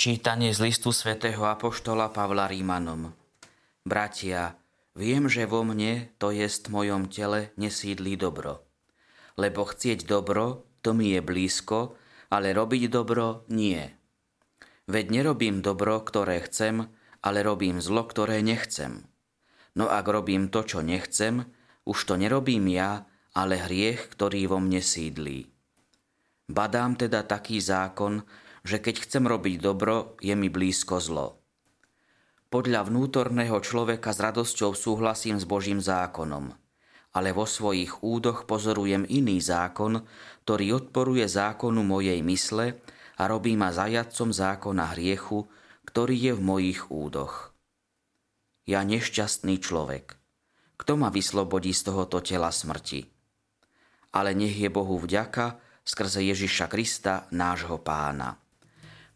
Čítanie z listu svätého Apoštola Pavla Rímanom. Bratia, viem, že vo mne, to jest mojom tele, nesídlí dobro. Lebo chcieť dobro, to mi je blízko, ale robiť dobro nie. Veď nerobím dobro, ktoré chcem, ale robím zlo, ktoré nechcem. No ak robím to, čo nechcem, už to nerobím ja, ale hriech, ktorý vo mne sídlí. Badám teda taký zákon, že keď chcem robiť dobro, je mi blízko zlo. Podľa vnútorného človeka s radosťou súhlasím s Božím zákonom, ale vo svojich údoch pozorujem iný zákon, ktorý odporuje zákonu mojej mysle a robí ma zajadcom zákona hriechu, ktorý je v mojich údoch. Ja nešťastný človek. Kto ma vyslobodí z tohoto tela smrti? Ale nech je Bohu vďaka skrze Ježiša Krista, nášho pána.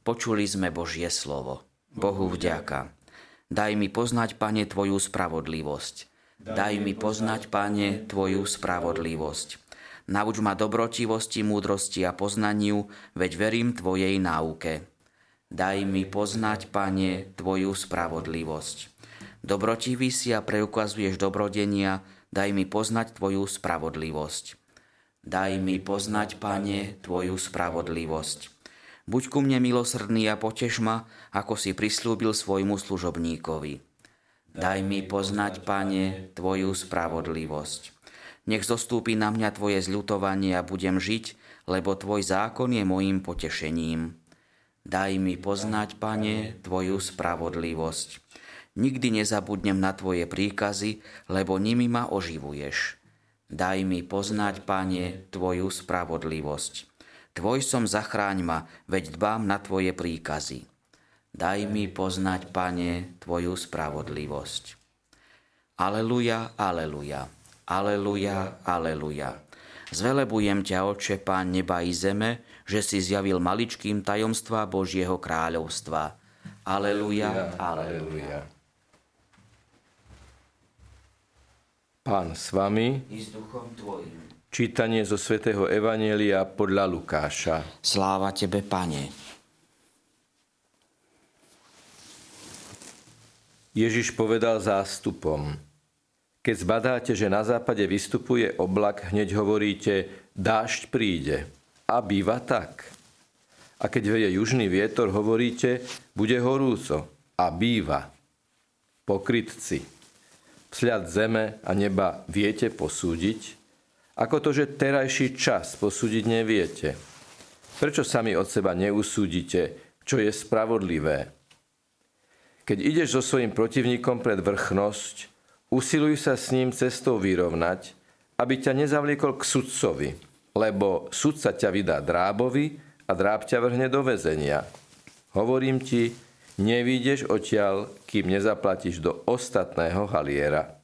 Počuli sme Božie slovo. Bohu vďaka. Daj mi poznať, Pane, Tvoju spravodlivosť. Daj mi poznať, Pane, Tvoju spravodlivosť. Nauč ma dobrotivosti, múdrosti a poznaniu, veď verím Tvojej náuke. Daj mi poznať, Pane, Tvoju spravodlivosť. Dobrotivý si a preukazuješ dobrodenia, daj mi poznať Tvoju spravodlivosť. Daj mi poznať, Pane, Tvoju spravodlivosť. Buď ku mne milosrdný a poteš ma, ako si prislúbil svojmu služobníkovi. Daj mi poznať, Pane, Tvoju spravodlivosť. Nech zostúpi na mňa Tvoje zľutovanie a budem žiť, lebo Tvoj zákon je mojím potešením. Daj mi poznať, Pane, Tvoju spravodlivosť. Nikdy nezabudnem na Tvoje príkazy, lebo nimi ma oživuješ. Daj mi poznať, Pane, Tvoju spravodlivosť. Tvoj som zachráň ma, veď dbám na Tvoje príkazy. Daj mi poznať, Pane, Tvoju spravodlivosť. Aleluja, aleluja, aleluja, aleluja. Zvelebujem ťa, Oče, Pán neba i zeme, že si zjavil maličkým tajomstva Božieho kráľovstva. Aleluja, aleluja. Pán s vami I s duchom Tvojim. Čítanie zo svätého Evanielia podľa Lukáša. Sláva Tebe, Pane. Ježiš povedal zástupom. Keď zbadáte, že na západe vystupuje oblak, hneď hovoríte, dážď príde. A býva tak. A keď veje južný vietor, hovoríte, bude horúco. A býva. Pokrytci. Vzhľad zeme a neba viete posúdiť, ako to, že terajší čas posúdiť neviete? Prečo sami od seba neusúdite, čo je spravodlivé? Keď ideš so svojim protivníkom pred vrchnosť, usiluj sa s ním cestou vyrovnať, aby ťa nezavliekol k sudcovi, lebo sudca ťa vydá drábovi a dráb ťa vrhne do väzenia. Hovorím ti, nevídeš odtiaľ, kým nezaplatíš do ostatného haliera.